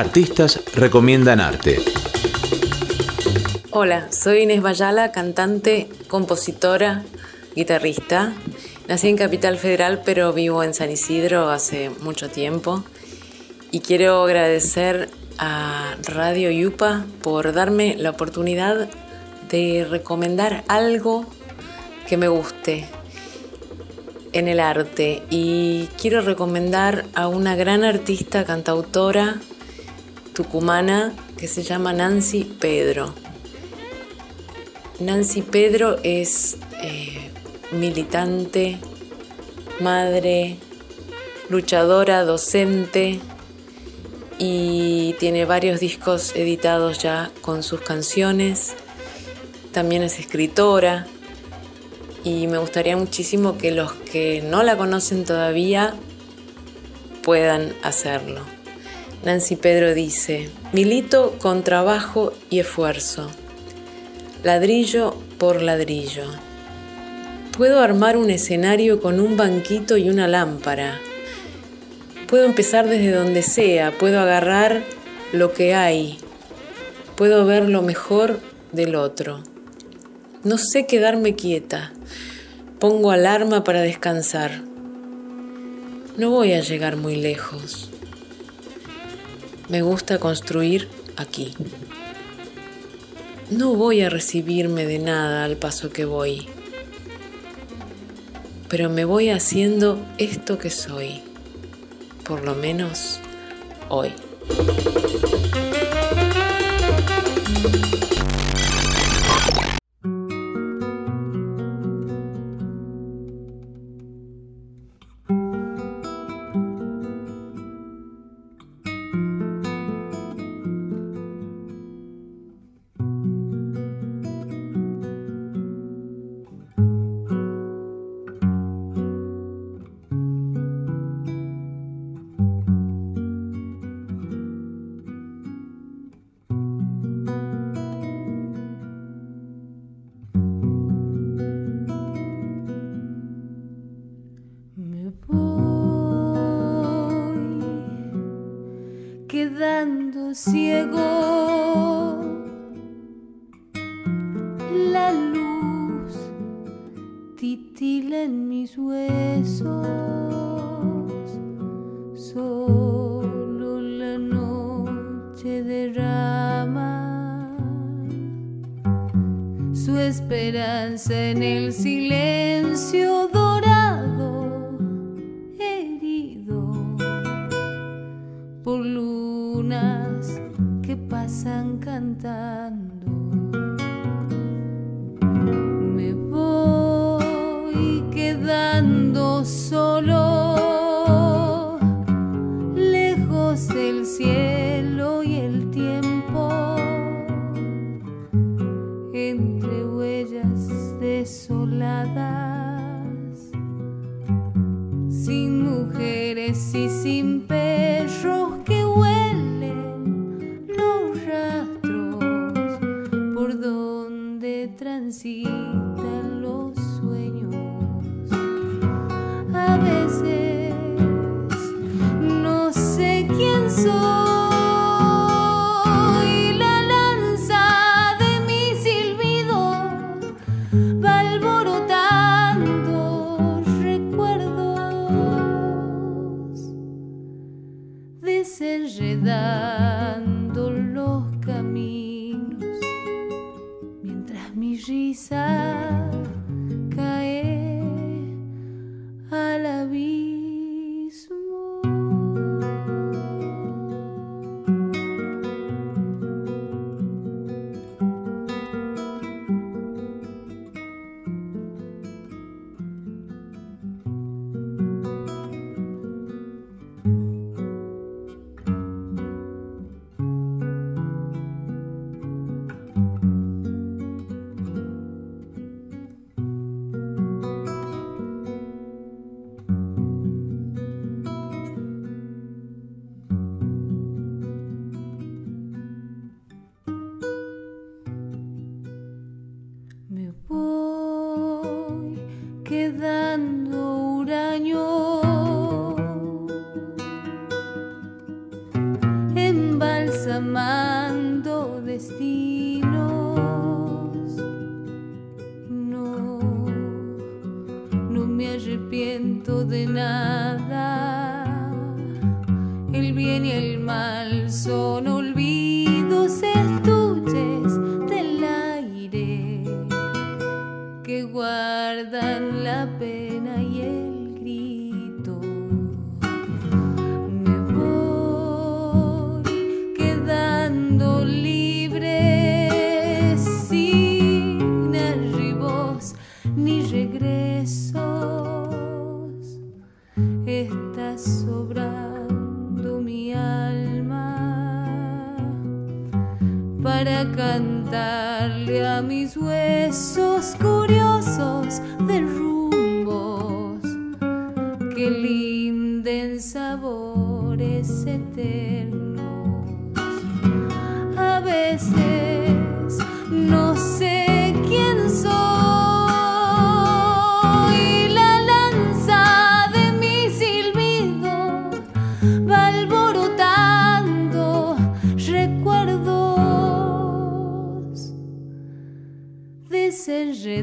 Artistas recomiendan arte. Hola, soy Inés Bayala, cantante, compositora, guitarrista. Nací en Capital Federal, pero vivo en San Isidro hace mucho tiempo. Y quiero agradecer a Radio Yupa por darme la oportunidad de recomendar algo que me guste en el arte. Y quiero recomendar a una gran artista, cantautora tucumana que se llama Nancy Pedro. Nancy Pedro es eh, militante, madre, luchadora, docente y tiene varios discos editados ya con sus canciones. También es escritora y me gustaría muchísimo que los que no la conocen todavía puedan hacerlo. Nancy Pedro dice, milito con trabajo y esfuerzo ladrillo por ladrillo. Puedo armar un escenario con un banquito y una lámpara. Puedo empezar desde donde sea, puedo agarrar lo que hay, puedo ver lo mejor del otro. No sé quedarme quieta, pongo alarma para descansar. No voy a llegar muy lejos. Me gusta construir aquí. No voy a recibirme de nada al paso que voy, pero me voy haciendo esto que soy, por lo menos hoy. en mis huesos. Solo la noche derrama su esperanza en el silencio dorado, herido por lunas que pasan cantando. pobres y sin pena. rugissent. quedando huraño embalsamando destinos. No, no me arrepiento de nada. La pena y el grito. Me voy quedando libre sin arribos ni regresos. A mis huesos curiosos de rumbos que linden sabores eternos. A veces j'ai